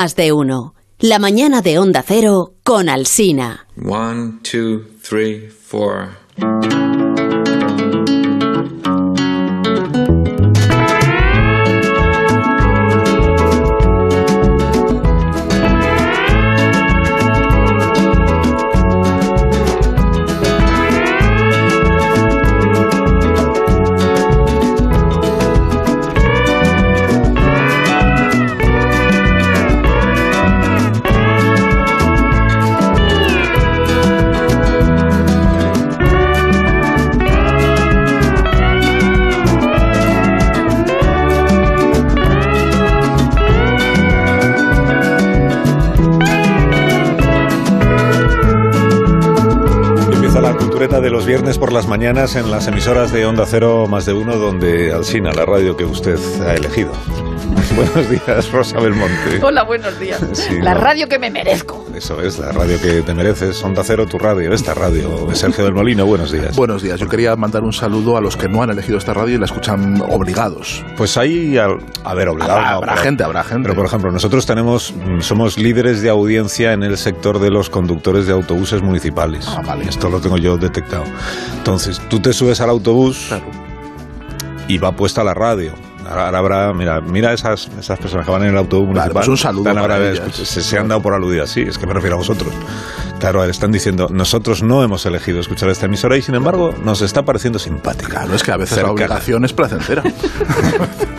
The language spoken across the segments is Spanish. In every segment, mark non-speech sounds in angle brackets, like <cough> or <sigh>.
Más de uno. La mañana de Onda Cero con Alsina. One, two, three, four. Los viernes por las mañanas en las emisoras de Onda Cero más de uno, donde Alsina, la radio que usted ha elegido. <laughs> Buenos días, Rosa Belmonte. Hola, buenos días. Sí, la no. radio que me merezco. Eso es, la radio que te mereces. Onda Cero, tu radio, esta radio. Sergio del Molino, buenos días. Buenos días. Yo quería mandar un saludo a los que no han elegido esta radio y la escuchan obligados. Pues ahí, a ver, obligado. Habrá, no, habrá pero- gente, habrá gente. Pero, por ejemplo, nosotros tenemos, mm, somos líderes de audiencia en el sector de los conductores de autobuses municipales. Ah, vale. Esto lo tengo yo detectado. Entonces, tú te subes al autobús Claro. y va puesta la radio. Ahora habrá, mira, mira esas, esas personas que van en el autobús Claro, municipal. pues un saludo Están para ellas. se, se han dado por aludir así, es que me refiero a vosotros. Claro, están diciendo, nosotros no hemos elegido escuchar esta emisora y sin embargo nos está pareciendo simpática. Claro, es que a veces la obligación es placentera. <laughs>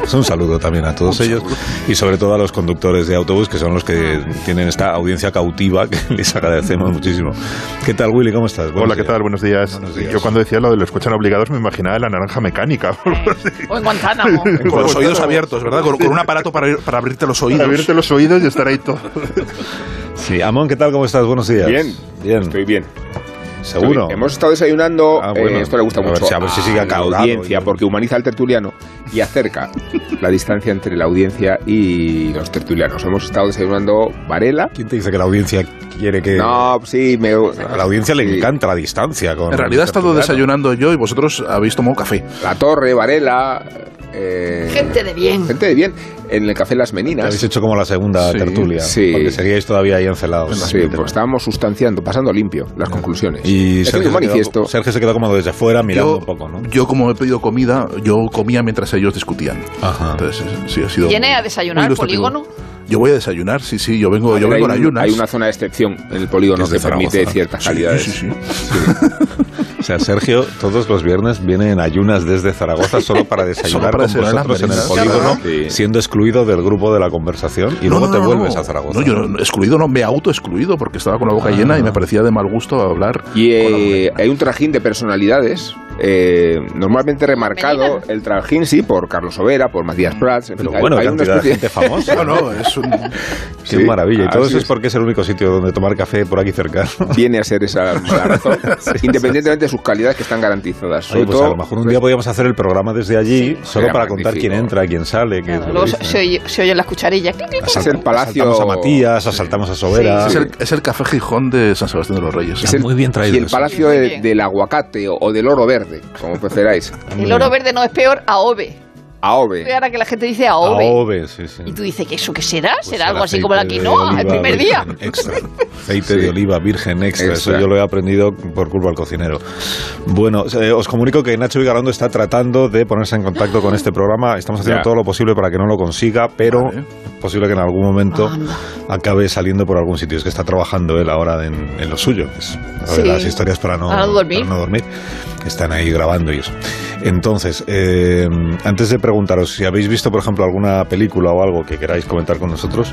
Pues un saludo también a todos Un ellos saludo. y sobre todo a los conductores de autobús que son los que tienen esta audiencia cautiva que <laughs> les agradecemos muchísimo. ¿Qué tal Willy? ¿Cómo estás? Buenos Hola, ¿qué días. tal? Buenos días. Buenos días. Yo cuando decía lo de lo escuchan obligados me imaginaba la naranja mecánica. O en Guantánamo. Con los oídos abiertos, ¿verdad? Con, con un aparato para, para abrirte los oídos. Abrirte los oídos y estar ahí todo. <laughs> Sí, Amón, ¿qué tal? ¿Cómo estás? Buenos días. Bien, Bien. estoy bien. ¿Seguro? Estoy- hemos estado desayunando, Ah, bueno. eh, esto le gusta A mucho a ver si sigue la acalorado audiencia, y- porque humaniza al tertuliano y acerca la distancia entre la audiencia y los tertulianos. Hemos estado desayunando Varela. ¿Quién te dice que la audiencia quiere que... No, sí, me... A la audiencia le sí. encanta la distancia. Con En realidad he estado desayunando yo y vosotros habéis tomado café. La Torre, Varela... eh, Gente de bien. Gente de bien. En el Café Las Meninas. Habéis hecho como la segunda Sí, tertulia. sí. Porque seguíais todavía ahí encelados. Sí, pues estábamos sustanciando, pasando limpio las conclusiones. Y Sergio un manifiesto. quedó, Sergio se quedó como desde fuera mirando Yo, un poco, ¿no? yo, como he pedido comida, yo comía mientras ellos discutían. Ajá. Entonces, eh, sí, ha sido. ¿Viene a desayunar ilustrativo. polígono? Yo voy a desayunar, sí, sí, yo vengo, A yo ver, vengo en ayunas. hay una zona de excepción en el polígono Que que, permite ciertas Sí, calidades. sí, sí. <laughs> O sea, Sergio todos los viernes viene en ayunas desde Zaragoza solo para desayunar para con en el polígono, Sí. siendo excluido del grupo de la conversación y No, luego no, te no, vuelves no. a Zaragoza. No, yo no, excluido no, me auto-excluido porque estaba con la boca Ah. llena y me parecía de mal gusto hablar. Y eh, hay un trajín de personalidades, eh, normalmente remarcado, el trajín sí, por Carlos Overa, por Matías Prats, en Pero fin, hay- bueno, hay, una de especie gente famosa. llena. No, no, es un... Qué Sí, maravilla. Y todo así eso es es. porque es el único sitio donde tomar café por aquí cercano. Viene a ser esa la razón, <laughs> independientemente de sus calidades que están garantizadas. Oye, pues todo, a lo mejor un día podríamos hacer el programa desde allí, solo para contar quién entra, quién sale. quién Claro, luego se, se oye, se oyen las cucharillas. es el palacio Asaltamos a Matías, asaltamos a Sobera. Es, el, es el café Gijón de San Sebastián de los Reyes. es el- muy bien traído y el eso. palacio de- del aguacate o, o del oro verde, como preferáis. El oro verde no es peor, AOVE. Aove. Ahora que la gente dice AOVE. Aove, sí, sí. Y tú dices, ¿que eso qué será? Pues ¿Será algo así como la quinoa el primer día? <laughs> virgen Extra. <laughs> Aceite Sí. de oliva virgen extra. Eso yo lo he aprendido por culpa del cocinero. Bueno, eh, os comunico que Nacho Vigalondo está tratando de ponerse en contacto con este programa. Estamos haciendo Ya. todo lo posible para que no lo consiga, pero Vale. es posible que en algún momento Anda. acabe saliendo por algún sitio. Es que está trabajando él ahora en, en lo suyo. es a ver, Sí. las historias para no, Para no dormir. para no dormir. Están ahí grabando y eso. Entonces, eh, antes de preguntaros si habéis visto, por ejemplo, alguna película o algo que queráis comentar con nosotros,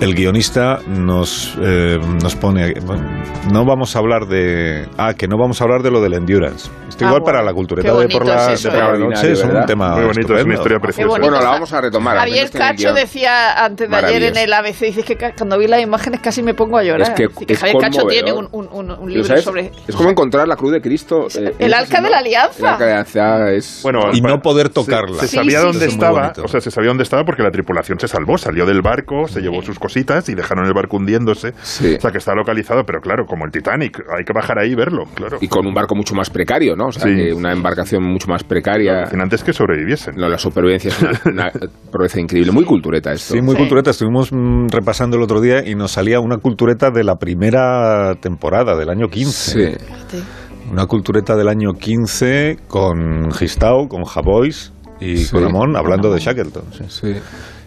el guionista nos, eh, nos pone. bueno, no vamos a hablar de. Ah, que no vamos a hablar de lo del endurance. Esto Ah, igual bueno. para la cultureta Qué de por bonito la, es eso, de por la ¿eh? noche es un tema. Muy bonito, es una historia preciosa. Bueno, la vamos a retomar. Javier Cacho decía antes de ayer en el ABC, dice que cuando vi las imágenes casi me pongo a llorar. Es que que Javier Cacho tiene un, un- libro ¿sabes? sobre... Es como encontrar la cruz de Cristo. eh, el de la alianza. El arca de la alianza es. Bueno, Y no poder se- tocarla. Se, sabía sí, dónde sí. estaba, o sea, se sabía dónde estaba porque la tripulación se salvó, salió del barco, se llevó sus cositas y dejaron el barco hundiéndose. Sí. O sea, que está localizado, pero claro, como el Titanic, hay que bajar ahí y verlo, claro. Y con un barco mucho más precario, ¿no? O sea, Sí. que una embarcación mucho más precaria. Antes que sobreviviesen. No, la supervivencia es una, una <laughs> proeza increíble. Muy cultureta esto. Sí, muy Sí. cultureta. Estuvimos mm, repasando el otro día y nos salía una cultureta de la primera temporada, del año 15. Sí. Una cultureta del año 15 con Gistau, con Javois y Sí. con Amon hablando de Shackleton. sí. Sí.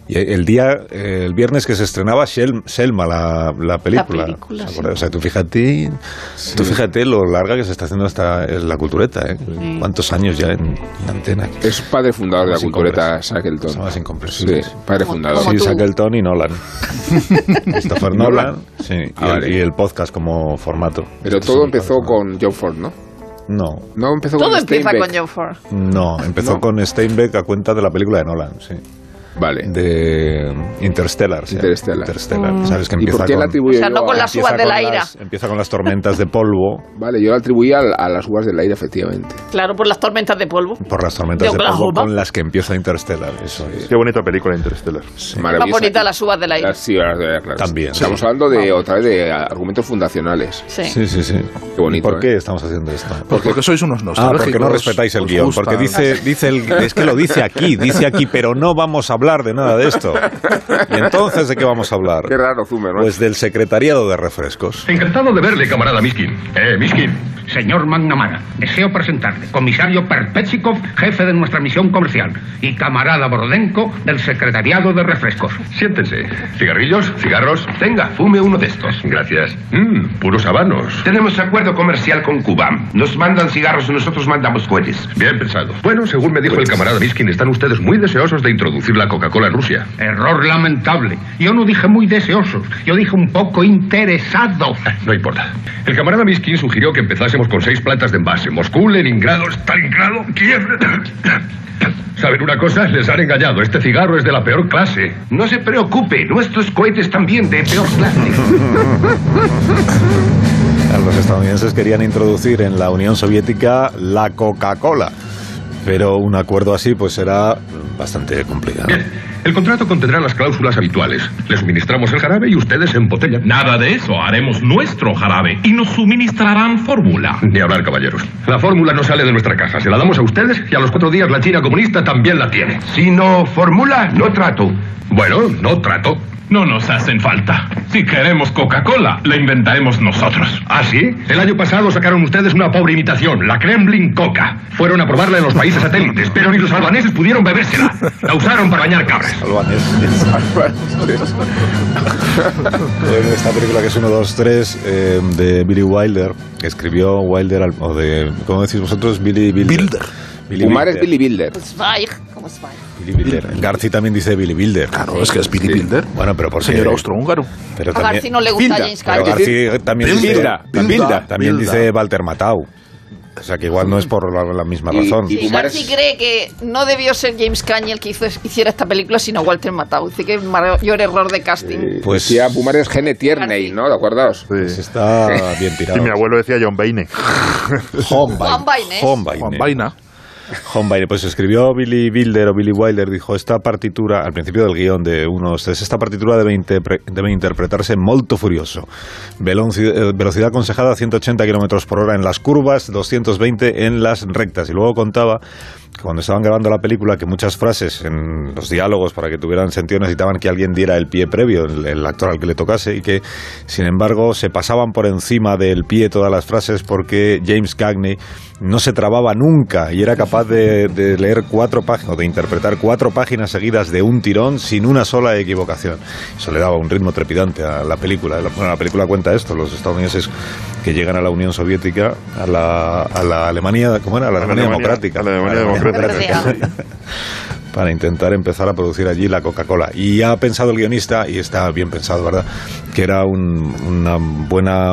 Y el día, eh, el viernes que se estrenaba Shel- Selma, la, la película. película, ¿Os sí. O sea, tú fíjate, tú fíjate lo larga que se está haciendo esta, la cultureta, ¿eh? Sí. ¿Cuántos años ya en antena? Es padre fundador de la cultureta. Shackleton. Somos Sí, incomprensibles. padre Como- fundador. Sí. Shackleton y Nolan. <laughs> Christopher Nolan, sí, y, Ah, el, vale. y el podcast como formato. Pero todo empezó con John Ford, ¿no? No, No empezó Todo con empieza Steinbeck. con John Ford. no, empezó ¿No? con Steinbeck a cuenta de la película de Nolan, sí. Vale. De Interstellar. sí. Interstellar. Interstellar, ¿sabes? Que ¿Y empieza por qué con, la atribuye O sea, no con a- las uvas del con aire. las- empieza con las tormentas de polvo Vale, yo la atribuía a, a las uvas del aire, efectivamente. Claro, por las tormentas de polvo. por las tormentas De de polvo con las que empieza Interstellar. Eso es. Qué bonita película Interstellar. Más Maravillosa. bonita las uvas del aire. Las- sí, las de- claro. También. Estamos hablando de otra vez de argumentos fundacionales. Sí. Sí, sí, sí. Qué bonito, ¿Y ¿Por ¿eh? qué estamos haciendo esto? Pues porque sois unos Ah, nostálgicos. porque no respetáis el guion. Porque dice, dice el, es que lo dice aquí, dice aquí, pero no vamos a hablar de nada de esto. ¿Y entonces de qué vamos a hablar? Qué raro, Zumer, ¿no? Pues del secretariado de refrescos. Encantado de verle, camarada Miskin. Eh, Miskin. Señor McNamara, deseo presentarle, comisario Perpetsikov, jefe de nuestra misión comercial, y camarada Borodenko, del Secretariado de Refrescos. Siéntense. ¿Cigarrillos? ¿Cigarros? Tenga, fume uno de estos. Gracias. Mmm, puros habanos. Tenemos acuerdo comercial con Cuba. Nos mandan cigarros y nosotros mandamos cohetes. Bien pensado. Bueno, según me dijo el camarada Miskin, están ustedes muy deseosos de introducir la Coca-Cola en Rusia. Error lamentable. Yo no dije muy deseosos, yo dije un poco interesado. No importa. El camarada Miskin sugirió que empezásemos con seis plantas de envase. Moscú, Leningrado, Stalingrado, Kiev... <coughs> ¿Saben una cosa? Les han engañado. Este cigarro es de la peor clase. No se preocupe, nuestros cohetes también de peor clase. <laughs> Los estadounidenses querían introducir en la Unión Soviética la Coca-Cola. Pero un acuerdo así pues será bastante complicado. Bien, el contrato contendrá las cláusulas habituales. Les suministramos el jarabe y ustedes embotellan. Nada de eso, haremos nuestro jarabe y nos suministrarán fórmula. Ni hablar, caballeros. La fórmula no sale de nuestra caja. Se la damos a ustedes y a los cuatro días la China comunista también la tiene. Si no formula, no trato. Bueno, no trato. No nos hacen falta. Si queremos Coca-Cola, la inventaremos nosotros. ¿Ah, sí? El año pasado sacaron ustedes una pobre imitación, la Kremlin Coca. Fueron a probarla en los países satélites, pero ni los albaneses pudieron bebérsela. La usaron para bañar cabras. En esta película que es 1, 2, 3 eh, de Billy Wilder, que escribió Wilder, al- o de, ¿cómo decís vosotros? Billy Bilder. Bilder. Billy Fumar es Wilder. Billy Bilder. Zweig, como Zweig. Billy Wilder. Garci también dice Billy Wilder. Claro, es que es Billy Bilder. Bueno, pero por Señor austrohúngaro. Pero A Garci no le gusta Bilda. James Cagney. Garci también dice, Bilda, también, Bilda, también Bilda. dice Walter Matau. O sea que igual no es por la, la misma Y- razón. y- Sí, Garci es- cree que no debió ser James Cagney el que hizo, hiciera esta película, sino Walter Matthau. Dice que es mayor error de casting. Pues- Pues sí, Pumar es Gene Tierney, ¿no? ¿De acuerdo? Sí. Pues está bien <laughs> Y tirado. mi abuelo decía John Baine. <laughs> Juan Baines. Juan Juan Baines. Vaina. John Baine, pues escribió Billy Wilder o Billy Wilder, dijo, esta partitura, al principio del guion de 1, 3, esta partitura debe, debe interpretarse molto furioso. Eh, velocidad aconsejada 180 kilómetros por hora en las curvas, 220 en las rectas. Y luego contaba cuando estaban grabando la película que muchas frases en los diálogos para que tuvieran sentido necesitaban que alguien diera el pie previo, el, el actor al que le tocase, y que sin embargo se pasaban por encima del pie todas las frases porque James Cagney no se trababa nunca y era capaz de, de leer cuatro páginas o de interpretar cuatro páginas seguidas de un tirón sin una sola equivocación. Eso le daba un ritmo trepidante a la película. La, bueno, la película cuenta esto, los estadounidenses que llegan a la Unión Soviética, a la, a la Alemania, ¿cómo era? A la Alemania Alemania- democrática. a la Alemania democrática. <laughs> para intentar empezar a producir allí la Coca-Cola. Y ha pensado el guionista, y está bien pensado, ¿verdad?, que era un- una buena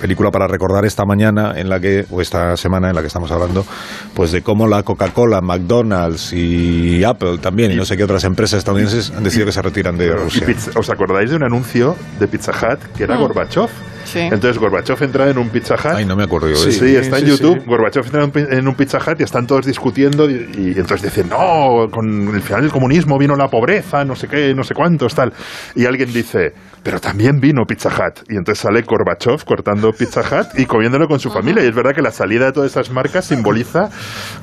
película para recordar esta mañana en la que, o esta semana en la que estamos hablando, pues de cómo la Coca-Cola, McDonald's y Apple también, y no sé qué otras empresas estadounidenses han decidido que se retiran de Rusia. pizza- ¿Os acordáis de un anuncio de Pizza Hut que era Mm. Gorbachev? Sí. Entonces Gorbachev entra en un Pizza Hut. Ay, no me acuerdo yo de Sí, eso. sí, está en YouTube. sí. Gorbachev entra en un Pizza Hut y están todos discutiendo y, y entonces dicen, no, con el final del comunismo vino la pobreza, no sé qué, no sé cuántos, tal. Y alguien dice, pero también vino Pizza Hut. Y entonces sale Gorbachev cortando Pizza Hut y comiéndolo con su familia. Y es verdad que la salida de todas esas marcas simboliza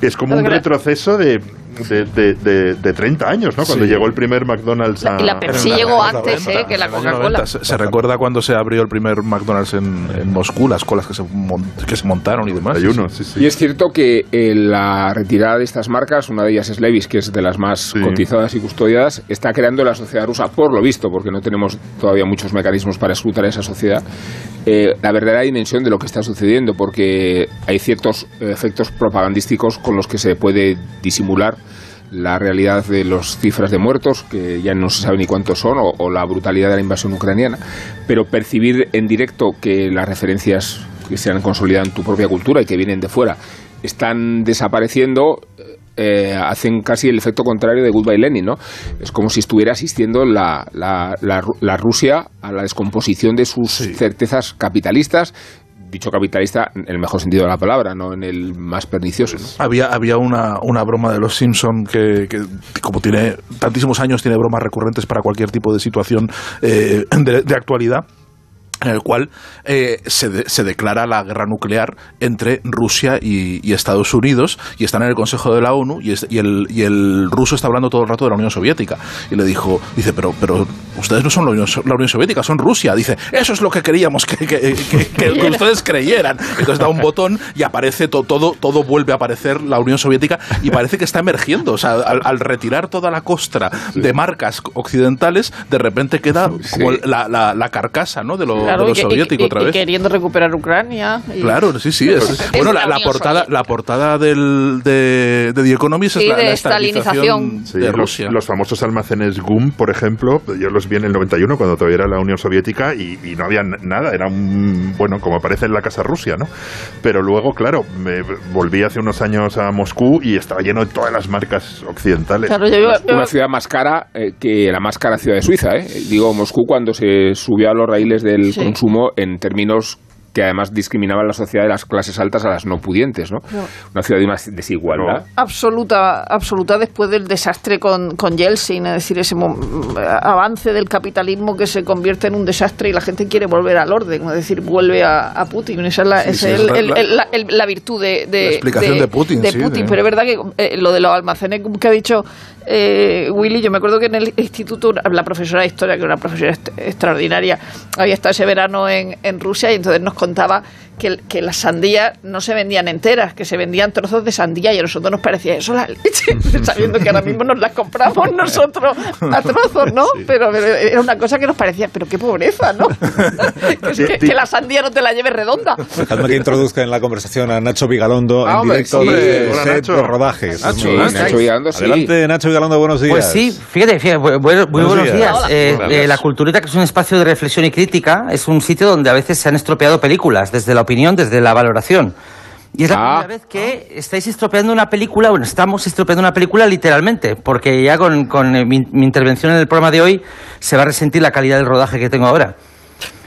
que es como un retroceso de, de, de- de- de 30 años, ¿no? Cuando Sí. llegó el primer McDonald's a... Y la Pepsi llegó antes 90, eh, que la Coca-Cola. 90. Se, se recuerda cuando se abrió el primer McDonald's en, en Moscú, las colas que se, mon- que se montaron y demás. Hay uno, sí, sí. Y es cierto que eh, la retirada de estas marcas, una de ellas es Levis, que es de las más Sí. cotizadas y custodiadas, está creando la sociedad rusa, por lo visto, porque no tenemos todavía muchos mecanismos para escrutar esa sociedad, eh, la verdadera dimensión de lo que está sucediendo, porque hay ciertos eh, efectos propagandísticos con los que se puede disimular la realidad de las cifras de muertos, que ya no se sabe ni cuántos son, o, o la brutalidad de la invasión ucraniana, pero percibir en directo que las referencias que se han consolidado en tu propia cultura y que vienen de fuera están desapareciendo, eh, hacen casi el efecto contrario de Goodbye Lenin, ¿no? Es como si estuviera asistiendo la, la, la la Rusia a la descomposición de sus certezas capitalistas, dicho capitalista en el mejor sentido de la palabra, no en el más pernicioso. Había, había una, una broma de los Simpson que, que, como tiene tantísimos años, tiene bromas recurrentes para cualquier tipo de situación eh, de, actualidad en el cual eh, se, de- se declara la guerra nuclear entre Rusia y, Estados Unidos y están en el Consejo de la ONU y, el, y el ruso está hablando todo el rato de la Unión Soviética y le dijo, dice, pero ustedes no son la Unión, So- la Unión Soviética, son Rusia. Dice, eso es lo que queríamos que, que- que- que- que <laughs> ustedes creyeran. Entonces da un botón y aparece to- todo, todo vuelve a aparecer la Unión Soviética y parece que está emergiendo. O sea, al, al retirar toda la costra de marcas occidentales, de repente queda como la, la- la carcasa ¿no? de lo, Claro, de lo y que- y- soviético y- otra y vez. queriendo recuperar Ucrania. y- Claro, sí, sí. Es, Es bueno, la portada, Soviética. la portada del, de, de The Economist Sí, es la, de la estalinización. estalinización Sí, de los, Rusia. los famosos almacenes GUM, por ejemplo, yo los vi en el 91 cuando todavía era la Unión Soviética y, y no había nada, era un, bueno, como aparece en la Casa Rusia, ¿no? Pero luego, claro, me volví hace unos años a Moscú y estaba lleno de todas las marcas occidentales. Claro, yo yo- Una ciudad más cara eh, que la más cara ciudad de Suiza. ¿eh? Digo, Moscú cuando se subió a los raíles del Sí. consumo en términos que además discriminaban la sociedad de las clases altas a las no pudientes, ¿no? Una ciudad de más desigualdad. absoluta, absoluta después del desastre con, con Yeltsin, es decir, ese avance del capitalismo que se convierte en un desastre y la gente quiere volver al orden, es decir, vuelve a, a Putin. Esa es la, Sí, esa sí, es es el- la- el- el- la, el- la virtud de, de- La explicación de Putin, sí, de- Pero es verdad que eh, lo de los almacenes que ha dicho eh, Willy, yo me acuerdo que en el instituto la profesora de historia, que era una profesora est- extraordinaria, había estado ese verano en, en Rusia y entonces nos contaba que, que las sandías no se vendían enteras, que se vendían trozos de sandía y a nosotros nos parecía eso la leche, <laughs> <laughs> sabiendo que ahora mismo nos las compramos <laughs> nosotros a trozos, ¿no? Pero, pero era una cosa que nos parecía, pero qué pobreza, ¿no? que, que- que la sandía no te la lleves redonda. Dejadme que introduzca en la conversación a Nacho Vigalondo Ah, en hombre, directo sí. de Hola, set Nacho. de rodajes. Nacho, Muy bien. Nacho Vigalondo, sí. Adelante, Nacho Vigalondo, buenos días. Pues sí, fíjate, fíjate bu- muy Buenos buenos días. días. Eh, eh, la cultureta, que es un espacio de reflexión y crítica, es un sitio donde a veces se han estropeado películas, desde la opinión, desde la valoración. Y es la Ah. primera vez que estáis estropeando una película, bueno, estamos estropeando una película literalmente, porque ya con, con, eh, mi, mi intervención en el programa de hoy se va a resentir la calidad del rodaje que tengo ahora.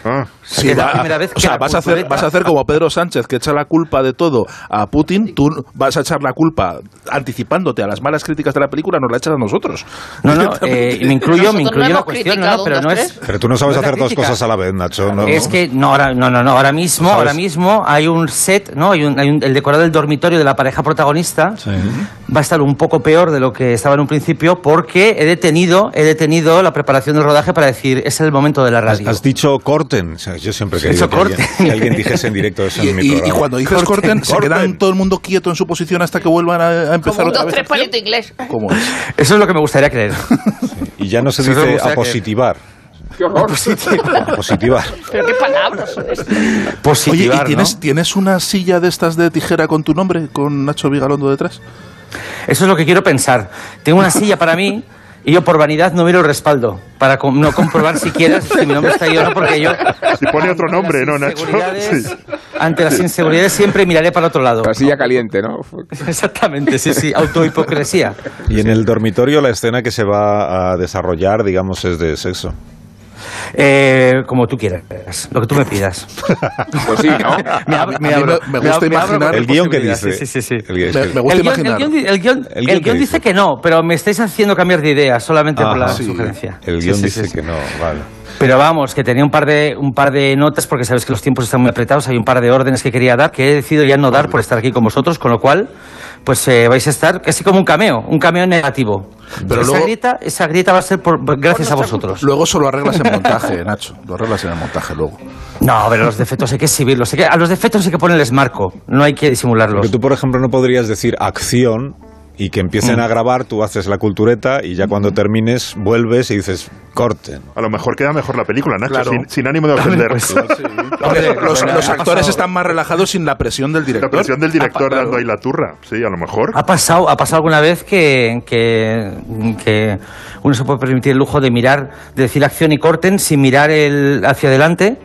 Ah, sea, que es la primera vez o que sea, la vas a, hacer, vas a hacer como Pedro Sánchez, que echa la culpa de todo a Putin. Tú vas a echar la culpa anticipándote a las malas críticas de la película, nos la echas a nosotros. No, no, eh, me incluyo, me incluyo la cuestión, no, criticado no, pero no es... Pero tú no sabes hacer dos cosas a la vez, Nacho. No, Es que no, ahora, no, no, no, ahora mismo, ahora mismo hay un set, ¿no? Hay un, hay un- el decorado del dormitorio de la pareja protagonista va a estar un poco peor de lo que estaba en un principio porque he detenido, he detenido la preparación del rodaje para decir es el momento de la Has, radio. has dicho corten. O sea, yo siempre he Sí, querido que alguien, corten. que alguien dijese en directo eso <laughs> Y, en mi y- y cuando dices corten, se Corten. quedan todo el mundo quieto en su posición hasta que vuelvan a, a empezar Como otra dos, vez. tres palito inglés. ¿Cómo es? Eso es lo que me gustaría creer. Y ya no se <laughs> Eso dice apositivar. ¡Qué horror! <laughs> Apositivar. Pero qué palabras son estas. Oye, Positivar, ¿y tienes, ¿no? tienes una silla de estas de tijera con tu nombre, con Nacho Vigalondo detrás? Eso es lo que quiero pensar. Tengo una silla para mí y yo por vanidad no miro el respaldo para com- no comprobar siquiera si mi nombre está ahí o no porque yo Si pone otro ante nombre, las ¿no, Nacho? Sí. Ante las inseguridades siempre miraré para otro lado. La silla caliente, ¿no? <laughs> Exactamente, sí, sí, autohipocresía. Y en el dormitorio la escena que se va a desarrollar, digamos, es de sexo. Eh, como tú quieras, lo que tú me pidas. <laughs> Pues sí, ¿no? <laughs> Me me abro- me- me me gusta abro- me abro imaginar El guion que dice. Sí, sí, sí. El guión- Me- me gusta el guion, imaginar. el guión- el guión- El el guion dice dice. que no, pero me estáis haciendo cambiar de idea solamente por la sí. sugerencia. El Sí, guion sí, dice sí, sí. que no, vale. Pero vamos, que tenía un par de un par de notas porque sabes que los tiempos están muy apretados. Hay un par de órdenes que quería dar que he decidido ya no dar por estar aquí con vosotros, con lo cual, pues eh, vais a estar casi como un cameo, un cameo negativo. Pero esa luego- grieta, esa grieta va a ser por, gracias a vosotros. Luego solo arreglas en montaje, <laughs> Nacho. Lo arreglas en el montaje luego. No, pero los defectos hay que exhibirlos. hay que- a los defectos hay que ponerles marco, no hay que disimularlos. Porque tú, por ejemplo, no podrías decir acción y que empiecen Mm. a grabar, tú haces la cultureta y ya cuando termines vuelves y dices corten. A lo mejor queda mejor la película, Nacho, Claro. sin, sin ánimo de ofender. pues, <laughs> Hombre, los, actores están más relajados sin la presión del La director. presión del director Ah, dando claro. ahí la turra. Sí, a lo mejor. ¿Ha pasado, ¿Ha pasado alguna vez que, que, que uno se puede permitir el lujo de mirar, de decir acción y corten sin mirar el, hacia adelante?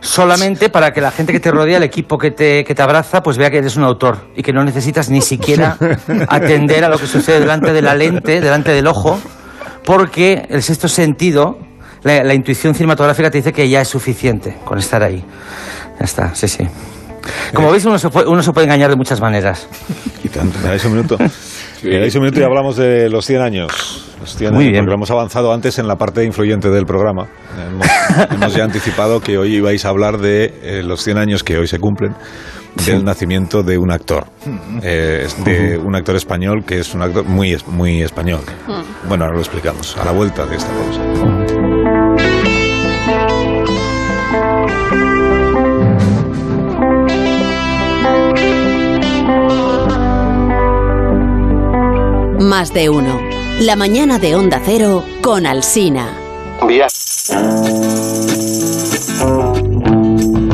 Solamente para que la gente que te rodea, el equipo que te, que te abraza, pues vea que eres un autor y que no necesitas ni siquiera <laughs> atender a lo que sucede delante de la lente, delante del ojo, porque el sexto sentido, la, la intuición cinematográfica te dice que ya es suficiente con estar ahí. Ya está, sí, sí. Como veis, uno se, puede, uno se puede engañar de muchas maneras. Y tanto. ¿Me dais un minuto? Dais un minuto y hablamos de los 100 años. Los 100 Muy años, bien. Porque lo hemos avanzado antes en la parte influyente del programa. Hemos, <laughs> hemos ya anticipado que hoy ibais a hablar de eh, los 100 años que hoy se cumplen del nacimiento de un actor. Eh, de un actor español que es un actor muy, muy español. Bueno, ahora lo explicamos. A la vuelta de esta pausa. Más de uno. La mañana de Onda Cero con Alsina.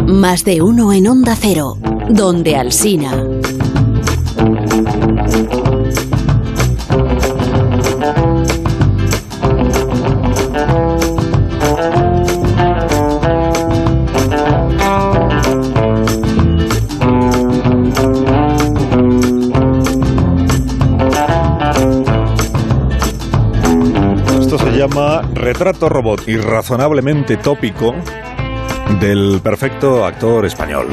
Más de uno en Onda Cero, donde Alsina. Retrato Robot y razonablemente tópico del perfecto actor español.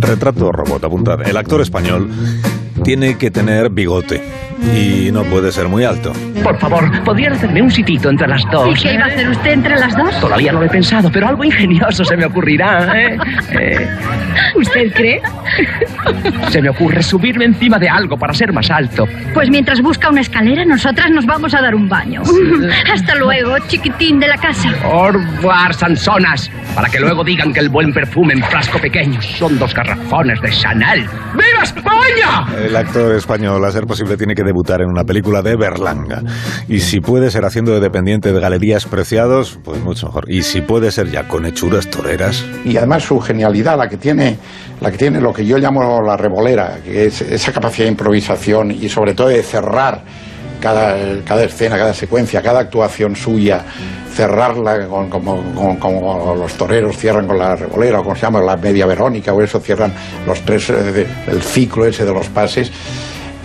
Retrato Robot, apuntad. El actor español tiene que tener bigote y no puede ser muy alto. Por favor, ¿podrían hacerme un sitito entre las dos? ¿Y qué iba a hacer usted entre las dos? Todavía no lo he pensado, pero algo ingenioso se me ocurrirá. ¿eh? Eh, ¿Usted cree? se me ocurre subirme encima de algo para ser más alto. Pues mientras busca una escalera, nosotras nos vamos a dar un baño. Hasta luego, chiquitín de la casa. Orvar Sansonas, para que luego digan que el buen perfume en frasco pequeño son dos garrafones de Chanel. ¡Viva España! El actor español, a ser posible, tiene que debutar en una película de Berlanga. Y si puede ser haciendo de dependiente de galerías preciados, pues mucho mejor. Y si puede ser ya con hechuras toreras, y además su genialidad, la que tiene, la que tiene lo que yo llamo la revolera, que es esa capacidad de improvisación y sobre todo de cerrar cada, cada escena, cada secuencia, cada actuación suya, cerrarla con, como, con- como los toreros cierran con la revolera, o como se llama la media verónica, o eso cierran los tres, eh, el ciclo ese de los pases.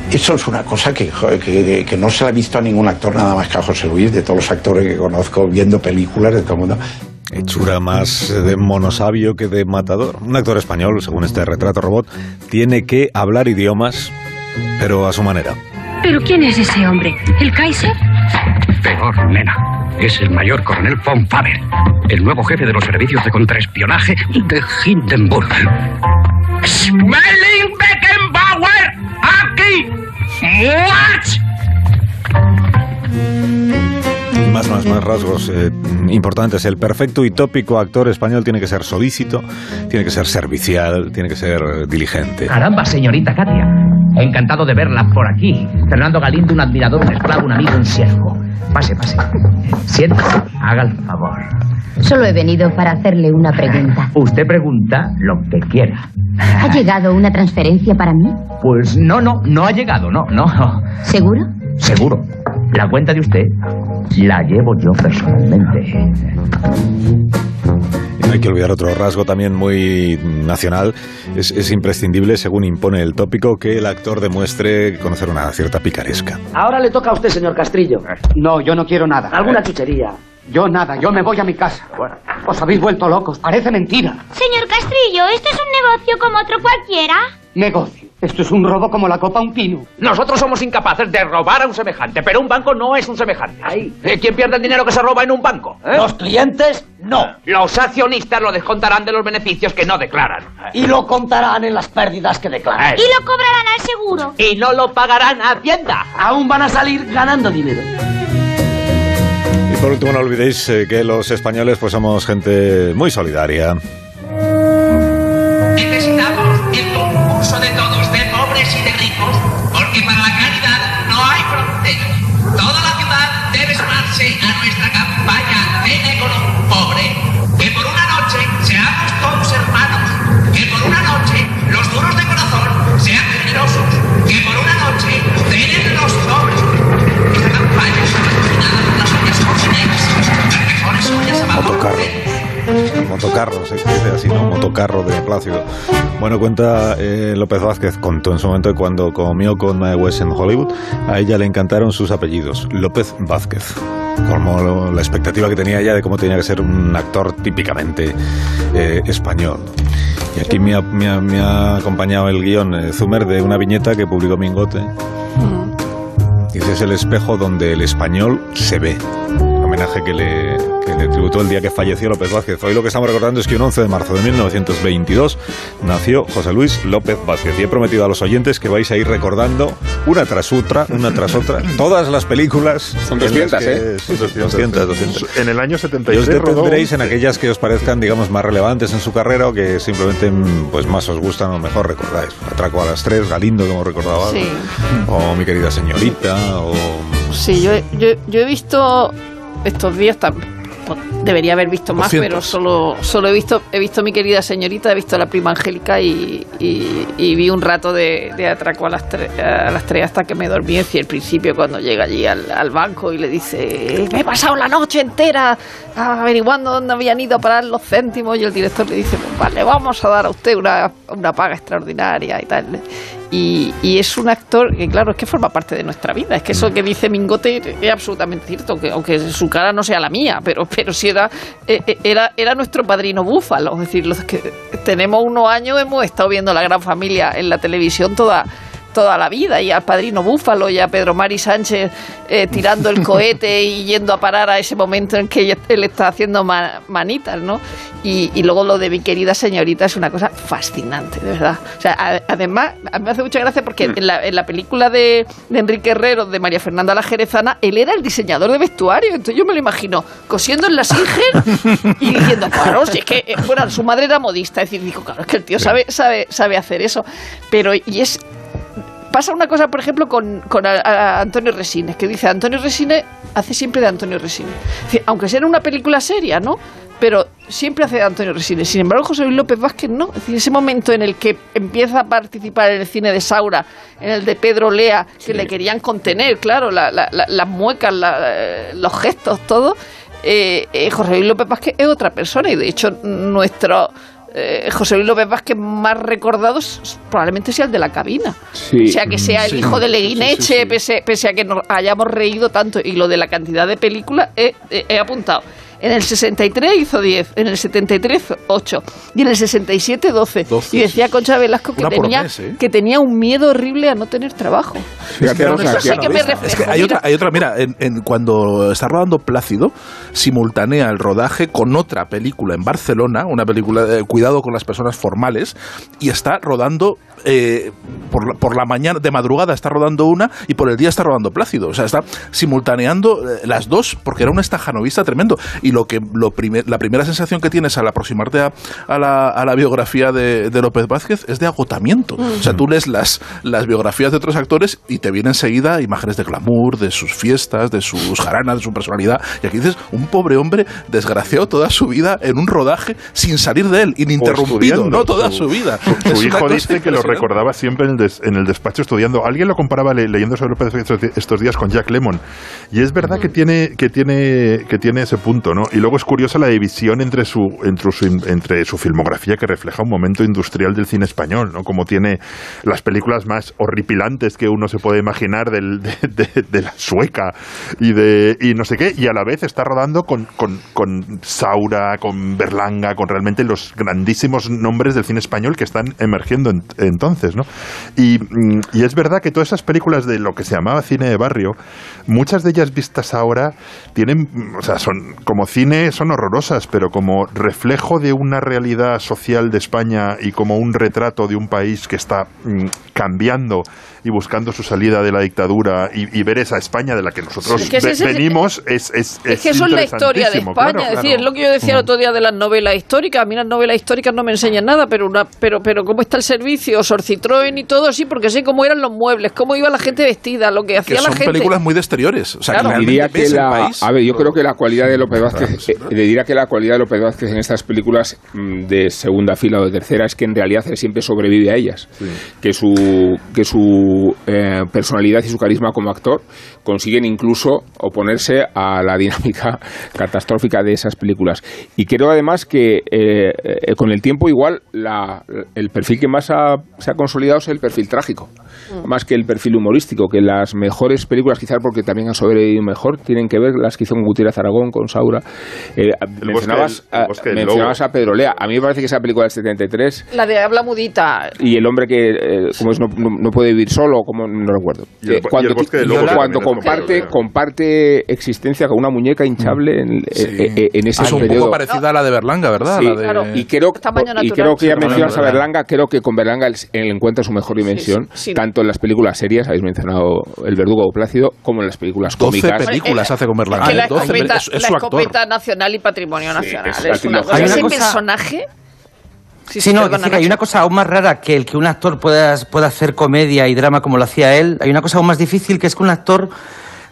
Eso es una cosa que, que no se la ha visto a ningún actor nada más que a José Luis, de todos los actores que conozco viendo películas de todo el mundo. hechura más de monosabio que de matador. Un actor español, según este retrato robot, tiene que hablar idiomas, pero a su manera. ¿Pero quién es ese hombre? ¿El Kaiser? Peor, nena. Es el mayor coronel von Faber, el nuevo jefe de los servicios de contraespionaje de Hindenburg. Mua! Más, más, más rasgos eh, importantes. El perfecto y tópico actor español tiene que ser solícito, tiene que ser servicial, tiene que ser eh, diligente. Caramba, señorita Katia. Encantado de verla por aquí. Fernando Galindo, un admirador, un esclavo, un amigo, un siervo. Pase, pase. Siéntase. Haga el favor. Solo he venido para hacerle una pregunta. Usted pregunta lo que quiera. ¿Ha llegado una transferencia para mí? Pues no, no, no ha llegado, no, no. ¿Seguro? Seguro. La cuenta de usted la llevo yo personalmente. hay que olvidar otro rasgo también muy nacional. Es, es imprescindible, según impone el tópico, que el actor demuestre conocer una cierta picaresca. Ahora le toca a usted, señor Castrillo. No, yo no quiero nada. ¿Alguna chuchería? Yo nada, yo me voy a mi casa. Os habéis vuelto locos, parece mentira. Señor Castrillo, ¿esto es un negocio como otro cualquiera? Negocio. Esto es un robo como la copa a un pino. Nosotros somos incapaces de robar a un semejante, pero un banco no es un semejante. Eh, ¿Quién pierde el dinero que se roba en un banco? eh? Los clientes, no. Los accionistas lo descontarán de los beneficios que no declaran. Y lo contarán en las pérdidas que declaran. Y lo cobrarán al seguro. Y no lo pagarán a Hacienda. Aún van a salir ganando dinero. Y por último, no olvidéis eh, que los españoles pues somos gente muy solidaria. Motocarro, se dice así, ¿no? Motocarro de Plácido. Bueno, cuenta eh, López Vázquez, contó en su momento cuando comió con Mae West en Hollywood, a ella le encantaron sus apellidos, López Vázquez. Como la expectativa que tenía ella de cómo tenía que ser un actor típicamente eh, español. Y aquí me ha, me ha- me ha acompañado el guion eh, Zumer de una viñeta que publicó Mingote. Dice, es el espejo donde el español se ve. Homenaje que le, que le tributó el día que falleció López Vázquez. Hoy lo que estamos recordando es que un 11 de marzo de 1922 nació José Luis López Vázquez. Y he prometido a los oyentes que vais a ir recordando una tras otra, una tras otra, <laughs> todas las películas. Son en las 200, que- ¿eh? sí, 200, 200. En el año Y 73 os rodó detendréis en aquellas que os parezcan, digamos, más relevantes en su carrera o que simplemente pues más os gustan o mejor recordáis. Atraco a las tres, Galindo, como recordaba, Sí. o Mi querida señorita, o... Sí, yo, yo, yo he visto estos días también. Debería haber visto más, 200. pero solo, solo he visto he visto mi querida señorita, he visto la prima Angélica y, y- y vi un rato de, de atraco a las, tre- a las tres hasta que me dormí hacia el principio cuando llega allí al, al banco y le dice me he pasado la noche entera averiguando dónde habían ido a parar los céntimos y el director le dice pues vale, vamos a dar a usted una, una paga extraordinaria y tal. Y, y es un actor que, claro, es que forma parte de nuestra vida. Es que eso que dice Mingote es absolutamente cierto, que aunque su cara no sea la mía, pero, pero sí era, eh, eh, era, era nuestro padrino búfalo. Es decir, los que tenemos unos años hemos estado viendo la gran familia en la televisión toda toda la vida y al padrino Búfalo y a Pedro Mari Sánchez eh, tirando el <laughs> cohete y yendo a parar a ese momento en que <laughs> él está haciendo ma- manitas, ¿no? Y, y luego lo de mi querida señorita es una cosa fascinante, de verdad. O sea, a- además, a mí me hace mucha gracia porque en la, en la película de, de Enrique Herrero, de María Fernanda la Jerezana, él era el diseñador de vestuario. Entonces yo me lo imagino cosiendo en la Singer y diciendo, claro, si es que, eh, bueno, su madre era modista. Es decir, digo, claro, es que el tío sabe, sabe, sabe hacer eso. Pero, y es pasa una cosa, por ejemplo, con, con a- a Antonio Resines, que dice, Antonio Resines hace siempre de Antonio Resines. Aunque sea en una película seria, ¿no? Pero siempre hace de Antonio Resines. Sin embargo, José Luis López Vázquez no. Es decir, ese momento en el que empieza a participar en el cine de Saura, en el de Pedro Lea, que le querían contener, claro, la- la- la- las muecas, la- los gestos, todo. eh, eh, José Luis López Vázquez es otra persona y de hecho nuestro eh, José Luis López Vázquez más recordado probablemente sea el de la cabina. Sí. O sea, que sea el Sí. hijo de Sí, Leguineche, sí, sí. Pese, pese a que nos hayamos reído tanto. Y lo de la cantidad de películas, he, he- he apuntado. En el 63 hizo 10, en el 73 8 y en el 67 12. y decía Concha Velasco que tenía, mes, ¿eh? que tenía un miedo horrible a no tener trabajo. Rosa, que me Es que hay otra, hay otra, mira, en, en- cuando está rodando Plácido, simultánea el rodaje con otra película en Barcelona, una película de Cuidado con las personas formales, y está rodando eh, por, la, por la mañana, de madrugada está rodando una y por el día está rodando Plácido. O sea, está simultaneando eh, las dos porque era un estajanovista tremendo. Y lo que lo primer- la primera sensación que tienes al aproximarte a, a la, a la biografía de, de López Vázquez es de agotamiento. O sea, tú lees las, las biografías de otros actores y te vienen enseguida imágenes de glamour, de sus fiestas, de sus jaranas, de su personalidad. Y aquí dices, un pobre hombre desgraciado toda su vida en un rodaje sin salir de él, ininterrumpido. ¿no? Toda su, vida. Su hijo dice que lo recordaba siempre en el, des- en el despacho estudiando. Alguien lo comparaba le- leyendo sobre López estos, di- estos días con Jack Lemmon. Y es verdad que tiene, que tiene, que tiene ese punto, ¿no? Y luego es curiosa la división entre su, entre su, entre su filmografía que refleja un momento industrial del cine español, ¿no? Como tiene las películas más horripilantes que uno se puede imaginar del, de, la sueca y de y no sé qué, y a la vez está rodando con, con, con Saura, con Berlanga, con realmente los grandísimos nombres del cine español que están emergiendo en- entonces, ¿no? Y, mm, y es verdad que todas esas películas de lo que se llamaba cine de barrio, muchas de ellas vistas ahora tienen, o sea, son como cine son horrorosas, pero como reflejo de una realidad social de España y como un retrato de un país que está mm, cambiando y buscando su salida de la dictadura y, y ver esa España de la que nosotros Es que es venimos es, es, Es que eso es la historia de España. claro, es decir, claro. es lo que yo decía el otro día de las novelas históricas. A mí las novelas históricas no me enseñan nada, pero una, pero, pero cómo está el servicio, Sor Citroën y todo así, porque sé cómo eran los muebles, cómo iba la gente vestida, lo que Que hacía la son gente. películas muy de exteriores. O sea, que diría que el la, país. a ver, yo creo que la cualidad de López Vázquez, eh, le diría que la cualidad de López Vázquez en estas películas mm, de segunda fila o de tercera es que en realidad él siempre sobrevive a ellas, que su que su eh, personalidad y su carisma como actor consiguen incluso oponerse a la <laughs> dinámica catastrófica de esas películas. Y creo además que eh, eh, con el tiempo igual la- el perfil que más ha- se ha consolidado es el perfil trágico, más que el perfil humorístico, que las mejores películas, quizás porque también han sobrevivido mejor, tienen que ver las que hizo con Gutiérrez Aragón, con Saura. Eh, mencionabas, el a- mencionabas a Pedro Lea. A mí me parece que esa película del 73 La de habla mudita. y el hombre que eh, como es, no, no- no puede vivir solo, como no recuerdo. Y el- Eh, y cuando el lobo cuando comparte comparte existencia con una muñeca hinchable en, eh, eh, en ese es un periodo. poco parecida a la de Berlanga, ¿verdad? Sí, La de- y creo, y creo que ya mencionas a. Berlanga, creo que con Berlanga él, él encuentra su mejor dimensión, sí. tanto en las películas serias, habéis mencionado El Verdugo o Plácido, como en las películas 12 cómicas. películas hace con Berlanga. que la 12, escopeta, es, es la su actor. Nacional y patrimonio nacional. es es, la una trilogía. cosa. Hay una Ese cosa- personaje. Sí, Sí, no, decir hay una cosa aún más rara que el que un actor pueda, pueda hacer comedia y drama como lo hacía él. Hay una cosa aún más difícil que es que un actor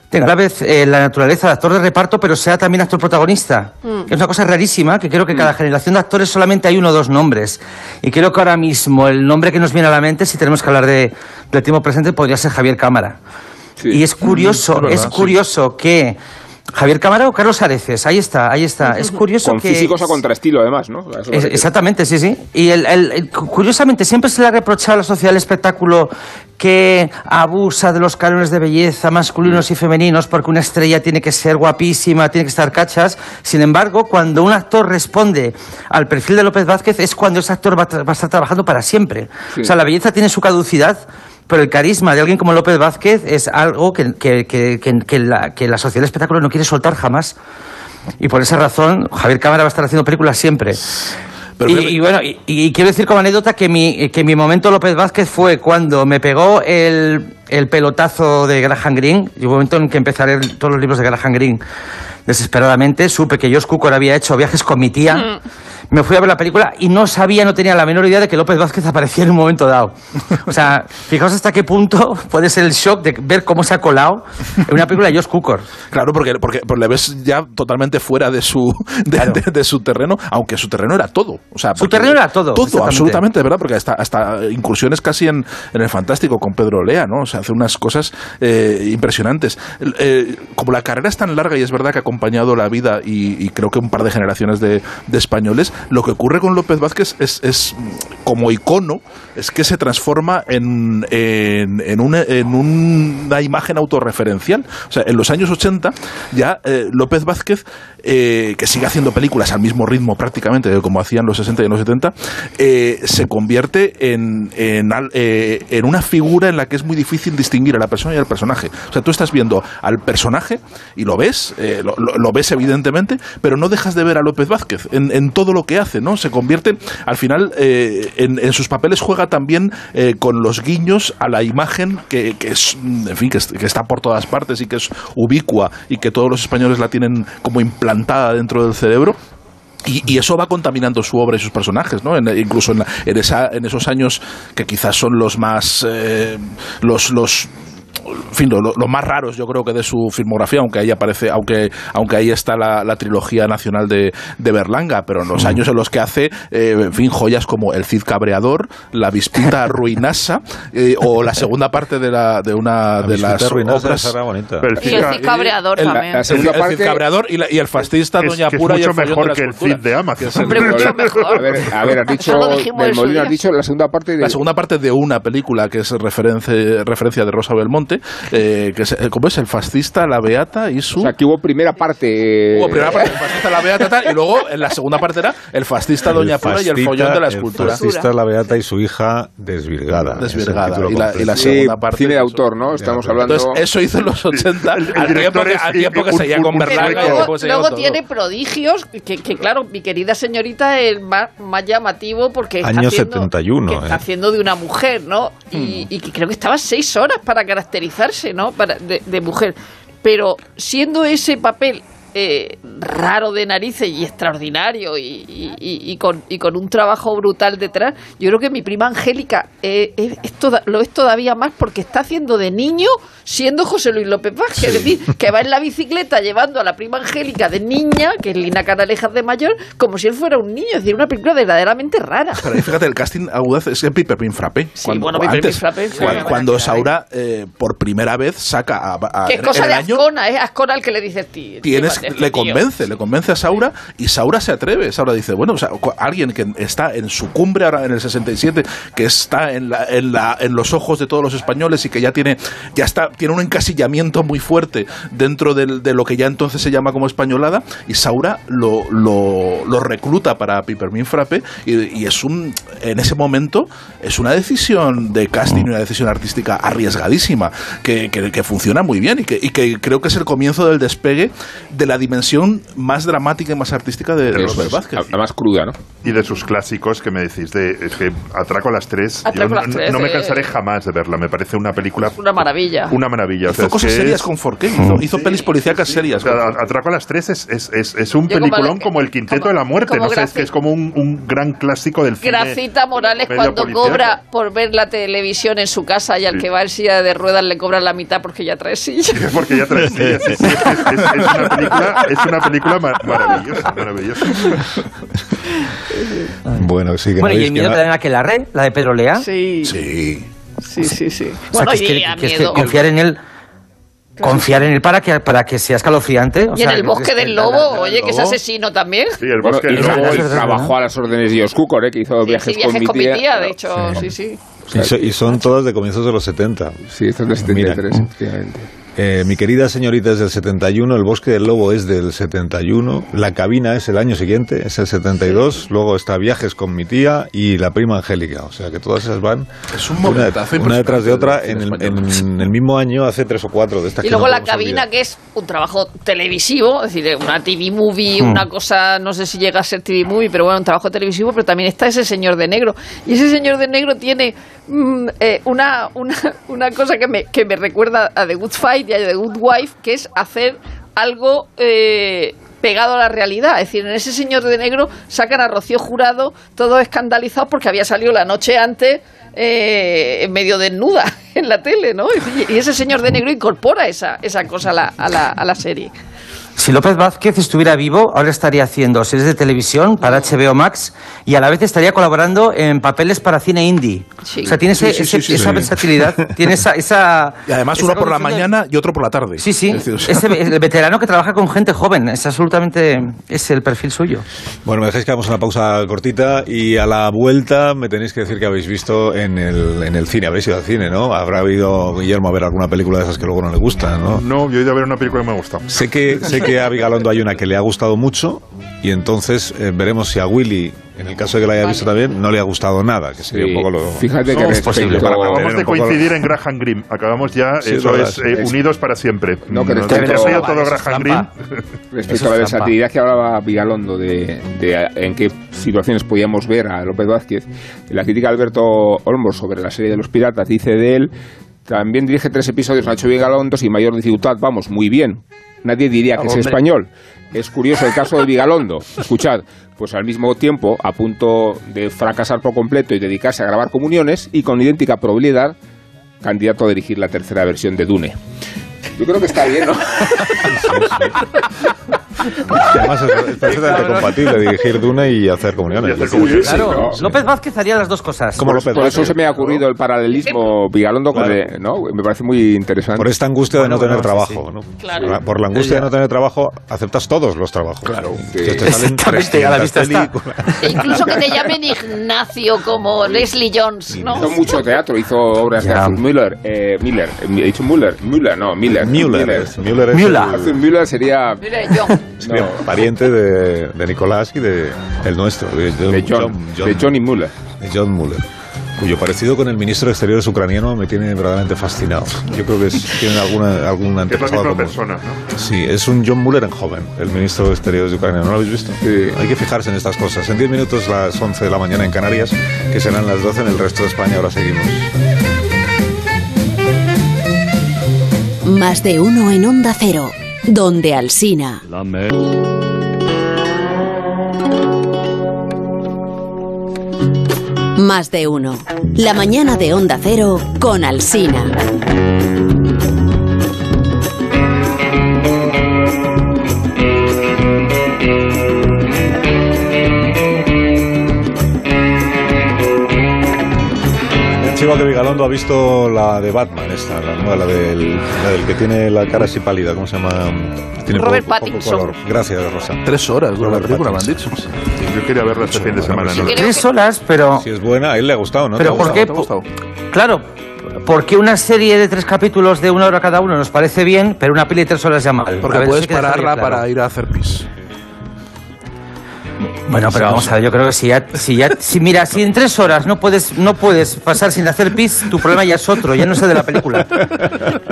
tenga a la vez eh, la naturaleza de actor de reparto, pero sea también actor protagonista. Mm. Es una cosa rarísima, que creo que cada generación de actores solamente hay uno o dos nombres. Y creo que ahora mismo el nombre que nos viene a la mente, si tenemos que hablar de, del tiempo presente, podría ser Javier Cámara. Y es curioso, Mm, es verdad, es sí. curioso que Javier Cámara o Carlos Areces, ahí está, ahí está. Es curioso con que... físicos a contraestilo, además, ¿no? Es- exactamente, sí, sí. Y el, el- el- cu- curiosamente siempre se le ha reprochado a la sociedad del espectáculo que abusa de los cánones de belleza masculinos y femeninos porque una estrella tiene que ser guapísima, tiene que estar cachas. Sin embargo, cuando un actor responde al perfil de López Vázquez es cuando ese actor va, a tra- va a estar trabajando para siempre. Sí. O sea, la belleza tiene su caducidad. Pero el carisma de alguien como López Vázquez es algo que, que- que- que- que la, que la sociedad del espectáculo no quiere soltar jamás. Y por esa razón, Javier Cámara va a estar haciendo películas siempre. Pero y, bueno, y, y quiero decir como anécdota que mi, que mi momento López Vázquez fue cuando me pegó el, el pelotazo de Graham Greene. Y un momento en que empecé a leer todos los libros de Graham Greene desesperadamente. Supe que Josh Cukor había hecho viajes con mi tía. <laughs> Me fui a ver la película y no sabía, no tenía la menor idea de que López Vázquez aparecía en un momento dado. O sea, fijaos hasta qué punto puede ser el shock de ver cómo se ha colado en una película de Josh Cukor. Claro, porque, porque, porque le ves ya totalmente fuera de su, de, de- de su terreno, aunque su terreno era todo. O sea, Su terreno era todo, Todo, absolutamente, ¿verdad? Porque hasta, hasta incursiones casi en, en el fantástico con Pedro Lea, ¿no? O sea, hace unas cosas eh, impresionantes. Eh, como la carrera es tan larga y es verdad que ha acompañado la vida y, y creo que un par de generaciones de, de españoles, lo que ocurre con López Vázquez es, es, mm, como icono, es que se transforma en, en, en una, en una imagen autorreferencial. O sea, en los años 80 ya eh, López Vázquez, eh, que sigue haciendo películas al mismo ritmo prácticamente como hacían los 60 y los 70, eh, se convierte en, eh, en una figura en la que es muy difícil distinguir a la persona y al personaje. O sea, tú estás viendo al personaje y lo ves, eh, lo, lo- lo ves evidentemente, pero no dejas de ver a López Vázquez en, en todo lo hace, ¿no? Se convierte, al final, eh, en, en sus papeles juega también eh, con los guiños a la imagen que, es, en fin, que, es- que está por todas partes y que es ubicua y que todos los españoles la tienen como implantada dentro del cerebro. Y, eso va contaminando su obra y sus personajes, ¿no? En- incluso en, la- en esa, en esos años que quizás son los más. eh, los en fin, lo, lo más raros yo creo que de su filmografía, aunque ahí aparece, aunque, aunque ahí está la, la trilogía nacional de, de Berlanga, pero en los años en los que hace, eh, en fin, joyas como El Cid Cabreador, La Vispita <laughs> Ruinosa, eh, o la segunda parte de, la, de una de las Ruinosa, obras. el Y el Cid Cabreador El- también. el Cid- el Cid Cabreador y, la- y el fascista Es- Doña que es Pura y mucho el mejor que el. Cid de Amazon. Que es el- Hombre, mucho mejor. A ver, a ver, has dicho, del Molino, has dicho la segunda parte de... La segunda parte de una película que es referencia, referencia de Rosa Belmonte, eh, que es, eh, ¿cómo es? El fascista, la beata y su... O sea, que hubo primera parte... Hubo primera parte el <laughs> fascista, la beata, tal, y luego en la segunda parte era el fascista Doña Pura y el follón de la El escultura. fascista, la beata y su hija desvirgada. Desvirgada. El Y la- y la segunda parte- cine de autor, ¿no? Estamos hablando... Entonces, eso hizo en los 80, <laughs> El- el al, tiempo que, al tiempo que seguía con Berlanga y luego, seguía luego tiene prodigios que, que, claro, mi querida señorita es más, más llamativo porque está Año haciendo, 71, que eh. está haciendo de una mujer, ¿no? Y, y que creo que estaba seis horas para caracterizarse, ¿no? Para, de, de mujer. Pero siendo ese papel eh, raro de narices y extraordinario y, y- y- y con, y con un trabajo brutal detrás, yo creo que mi prima Angélica eh, es- es toda- lo es todavía más porque está haciendo de niño siendo José Luis López Vázquez, es decir, que va en la bicicleta llevando a la prima Angélica de niña, que es Lina Canalejas de mayor, como si él fuera un niño, es decir, una película verdaderamente rara. Pero ahí, fíjate, el casting agudaz es el Piper Pin Frappé. Sí, bueno, Piper Pin Frappé fue cuando, buena Saura eh, por primera vez saca a, a- Que es cosa el de año Ascona, es Ascona el que le dice tío. tienes, este le tío. convence, le convence a Saura y Saura se atreve. Saura dice, bueno, o sea, cu- alguien que está en su cumbre ahora en el 67, que está en, la, en, la, en los ojos de todos los españoles y que ya tiene, ya está, tiene un encasillamiento muy fuerte dentro del- de lo que ya entonces se llama como españolada, y Saura lo, lo, lo recluta para Pipermin Frappe y, y es un, en ese momento, es una decisión de casting una decisión artística arriesgadísima, que, que- que funciona muy bien y que, y que creo que es el comienzo del despegue de la dimensión más dramática y más artística de, de Robert es, Vázquez. La más cruda, ¿no? Y de sus clásicos que me decís, de, es que Atraco a las tres, yo Atraco a las no, tres, no me eh. cansaré jamás de verla, me parece una película... Una maravilla. Una maravilla. O sea, Hizo es cosas que serias es- con Forqué, hizo, hizo pelis policíacas serias. O sea, Atraco a las tres es, es, es, es un Yo como peliculón la- como, el Quinteto de la Muerte, como no sé, es que es como un, un gran clásico del cine. Gracita Morales cuando cobra por ver la televisión en su casa y al Sí. que va en silla de ruedas le cobran la mitad porque ya trae silla. Porque ya trae sí, sí, es, es- es una película, es una película ma- maravillosa, maravillosa. Bueno, sí que Bueno, no y el miedo que dan a que la red, la de Pedro Lea. Sí. Sí. Sí, sí, sí. O sea, Bueno, que es que- a que es que miedo. confiar en él. Confiar en él para que, para que sea escalofriante. o Y en el bosque del lobo, la- la- oye, que es asesino también. Sí, el bosque del lobo. él trabajó a las órdenes de Cukor, ¿eh? que hizo Sí, viajes, sí, viajes con mi tía. de hecho, sí, sí. Y, so- y son todas de comienzos de los 70. Sí, esto es de Mira. 73, efectivamente. Eh, mi querida señorita es del 71, El Bosque del Lobo es del 71, La Cabina es el año siguiente, es el 72, luego está Viajes con mi tía y La Prima Angélica. O sea que todas esas van Es un una, detrás de otra en el, cine en el mismo año, hace tres o cuatro de estas Y que luego no la cabina, olvidar. que es un trabajo televisivo, es decir, una TV movie, Hmm. una cosa, no sé si llega a ser TV movie, pero bueno, un trabajo televisivo, pero también está ese señor de negro. Y ese señor de negro tiene mm, eh, una, una, una cosa que me, que me recuerda a The Good Fight The Good Wife, que es hacer algo... eh, pegado a la realidad, es decir, en ese señor de negro sacan a Rocío Jurado todos escandalizados porque había salido la noche antes eh, medio desnuda <laughs> en la tele, ¿no? Y ese señor de negro incorpora esa, esa cosa a la, a la, a la serie. Si López Vázquez estuviera vivo, ahora estaría haciendo series de televisión para HBO Max y a la vez estaría colaborando en papeles para cine indie. Sí. O sea, tiene ese- Sí, sí, ese- sí, esa sí. versatilidad, <laughs> tiene esa... esa Y además esa uno por la combinación de- mañana y otro por la tarde. Sí, sí, Es decir, o sea, ese <laughs> el veterano que trabaja con gente joven, es absolutamente... es el perfil suyo. Bueno, me dejáis que hagamos una pausa cortita y a la vuelta me tenéis que decir que habéis visto en el, en el cine. Habréis ido al cine, ¿no? Habrá ido Guillermo a ver alguna película de esas que luego no le gustan, ¿no? No, yo he ido a ver una película que me ha gustado. Sé que, sé <laughs> que a Vigalondo hay una que le ha gustado mucho y entonces eh, veremos si a Willy, en el caso de que la haya visto también, no le ha gustado nada, que sería Sí, un poco lo... Fíjate que No, es posible para Acabamos de coincidir en Graham Greene. Acabamos ya, Sí, es eso es, eh, unidos para siempre. No, que No, respecto- ya ha sido todo es Graham. Greene. <laughs> Respecto a la es versatilidad que hablaba Vigalondo de, de en qué situaciones podíamos ver a López Vázquez, la crítica de Alberto Olmos sobre la serie de los piratas dice de él, también dirige tres episodios Nacho Vigalondo sin mayor dificultad, vamos, muy bien. Nadie diría que es español. Es curioso el caso de Vigalondo. Escuchad, pues al mismo tiempo, a punto de fracasar por completo y dedicarse a grabar comuniones, y con idéntica probabilidad, candidato a dirigir la tercera versión de Dune. Yo creo que está bien, ¿no? Además es, es perfectamente compatible dirigir Dune y hacer comuniones. Claro, López Vázquez haría las dos cosas. Como por, López por eso se me ha ocurrido el paralelismo Vigalondo con Claro. el- ¿no? Me parece muy interesante. Por esta angustia de no Bueno, tener bueno, sí, trabajo. ¿no? Claro. Por la- Por la angustia de no tener trabajo, aceptas todos los trabajos. Claro. Que te salen Exactamente, a la 300 vista está. E incluso que te llamen Ignacio como Leslie Jones, ¿no? Hizo mucho teatro, hizo obras de. Arthur Müller. Eh, Miller. Eh, He dicho Müller. Müller, no, Miller. Müller Müller Müller. Müller sería. Mira, John. Sería pariente de, de Nicolás y de el nuestro, de, De John, de Johnny Müller. de John Muller, cuyo parecido con el ministro de Exteriores ucraniano me tiene verdaderamente fascinado. Yo creo que es, tiene alguna, algún Es la antepasado misma persona, ¿no? Sí, es un John Muller en joven, el ministro de Exteriores de Ucrania. ¿No lo habéis visto? Hay que fijarse en estas cosas. En 10 minutos, las 11 de la mañana en Canarias, que serán las 12 en el resto de España. Ahora seguimos. Más de uno en Onda Cero, donde Alsina. Más de uno. La mañana de Onda Cero con Alsina. Chico de Vigalondo ha visto la de Batman, esta, la nueva, la del, la del que tiene la cara así pálida. ¿Cómo se llama? Tiene Robert poco- poco Pattinson. color. Gracias, Rosa. Tres horas dura la película, me han dicho. Yo quería verla este fin de semana. ¿no? Tres horas, pero... Si es buena, a él le ha gustado, ¿no? Pero ¿Te ha ¿por qué? ¿Te ha gustado? Claro, porque una serie de tres capítulos de una hora cada uno nos parece bien, pero una peli de tres horas ya mal. Porque puedes que pararla claro. para ir a hacer pis. Bueno, pero vamos a ver, yo creo que si ya, si ya, si mira, si en tres horas no puedes, no puedes pasar sin hacer pis, tu problema ya es otro, ya no es el de la película.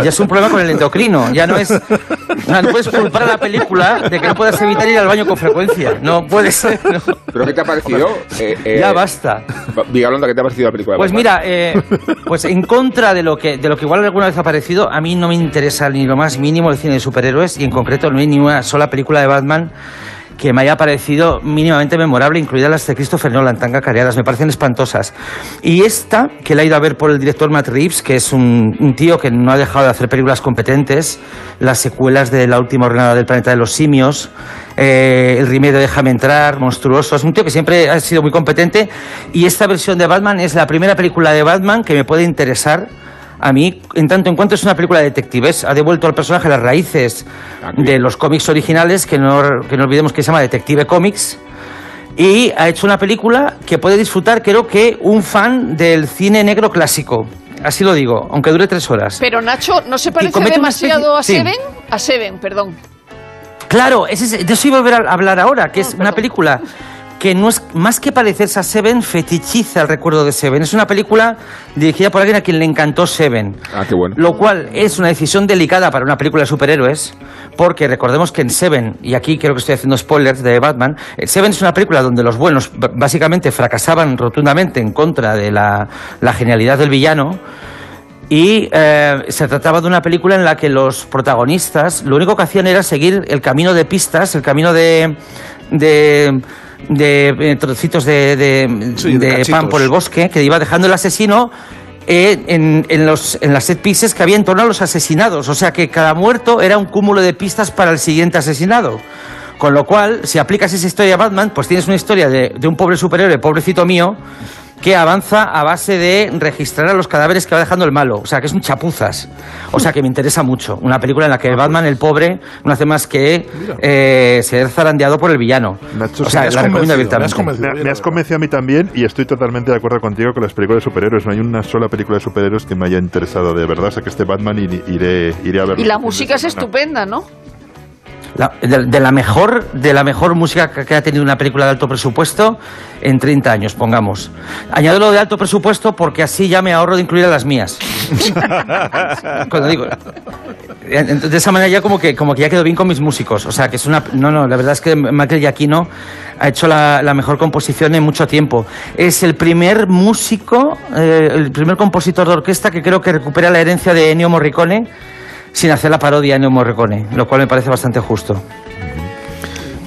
Ya es un problema con el endocrino, ya no es, no, puedes culpar a la película de que no puedas evitar ir al baño con frecuencia, no puede ser. <laughs> no. ¿Pero qué te ha parecido? Eh, eh, Ya basta. Vigalondo, ¿qué te ha parecido la película? Pues mira, eh, pues en contra de lo que de lo que igual alguna vez ha parecido, a mí no me interesa ni lo más mínimo el cine de superhéroes y en concreto no hay ni una sola película de Batman que me haya parecido mínimamente memorable, incluidas las de Christopher Nolan, tan cacareadas, me parecen espantosas. Y esta, que la he ido a ver por el director Matt Reeves, que es un, tío que no ha dejado de hacer películas competentes, las secuelas de La última ordenada del planeta de los simios, eh, el remake de Déjame entrar, monstruoso, es un tío que siempre ha sido muy competente y esta versión de Batman es la primera película de Batman que me puede interesar a mí, en tanto en cuanto es una película de detectives, ha devuelto al personaje las raíces de los cómics originales, que no, que no olvidemos que se llama Detective Comics, y ha hecho una película que puede disfrutar, creo que, un fan del cine negro clásico. Así lo digo, aunque dure tres horas. Pero Nacho, ¿no se parece demasiado a sí. Seven? A Seven, perdón. Claro, ese es- de eso iba a volver a hablar ahora, que es una película que no es más que parecerse a Seven, fetichiza el recuerdo de Seven. Es una película dirigida por alguien a quien le encantó Seven. Ah, qué bueno. Lo cual es una decisión delicada para una película de superhéroes, porque recordemos que en Seven, y aquí creo que estoy haciendo spoilers de Batman, eh, Seven es una película donde los buenos básicamente fracasaban rotundamente en contra de la, la genialidad del villano. Y eh, se trataba de una película en la que los protagonistas lo único que hacían era seguir el camino de pistas, el camino de, de, de, eh, trocitos de, de- Sí, de de pan por el bosque que iba dejando el asesino eh, en, en los, en las set pieces que había en torno a los asesinados. O sea que cada muerto era un cúmulo de pistas para el siguiente asesinado. Con lo cual, si aplicas esa historia a Batman, pues tienes una historia de, de un pobre superhéroe, pobrecito mío, que avanza a base de registrar a los cadáveres que va dejando el malo. O sea, que es un chapuzas. O sea, que me interesa mucho. Una película en la que Batman, el pobre, no hace más que eh, ser zarandeado por el villano. o sea, la recomiendo abiertamente. Me, me has convencido a mí también y estoy totalmente de acuerdo contigo con las películas de superhéroes. No hay una sola película de superhéroes que me haya interesado de verdad. O sea que este Batman ir- iré, iré a verlo. Y la música es estupenda, ¿no? La- de, de la mejor de la mejor música que, que ha tenido una película de alto presupuesto en 30 años, pongamos. Añado lo de alto presupuesto porque así ya me ahorro de incluir a las mías. <laughs> Cuando digo de esa manera ya como que como que ya quedo bien con mis músicos, o sea, que es una no, no, la verdad es que Michael Giacchino ha hecho la, la mejor composición en mucho tiempo. Es el primer músico, eh, el primer compositor de orquesta que creo que recupera la herencia de Ennio Morricone sin hacer la parodia Ennio Morricone, lo cual me parece bastante justo.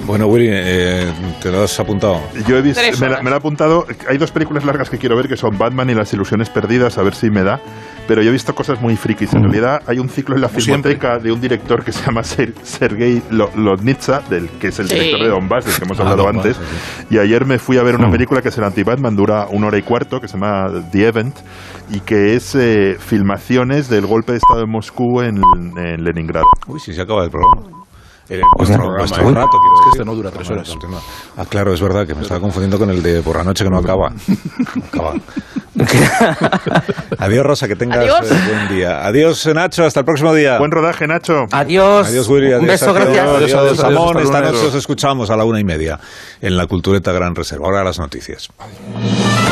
Bueno, Willy, eh, te lo has apuntado. Yo he visto, me, la, me la he apuntado. Hay dos películas largas que quiero ver que son Batman y las ilusiones perdidas, a ver si me da. pero yo he visto cosas muy frikis. En realidad hay un ciclo en la filmoteca de un director que se llama Ser- Sergei Lo- Lodnitsa, del que es el Sí. director de Donbass, del que hemos Ah, hablado Donbass, antes. sí. Y ayer me fui a ver una Mm. película que es el anti-Batman, dura una hora y cuarto, que se llama The Event, y que es eh, filmaciones del golpe de Estado de Moscú en, en Leningrado. Uy, si se acaba el programa. El, Pues nuestro, ya. nuestro rato, Es que este no dura tres horas. continúa. Ah, claro, es verdad que me estaba confundiendo con el de por la noche que no acaba. No acaba. <laughs> Adiós, Rosa, que tengas Adiós. eh, buen día. Adiós, Nacho, hasta el próximo día. Buen rodaje, Nacho. Adiós. Adiós, Willy. Un Adiós, beso, Sergio. gracias. Adiós, Adiós, adiós, adiós, Ramón. Esta noche os escuchamos a la una y media en la Cultureta Gran Reserva. Ahora las noticias.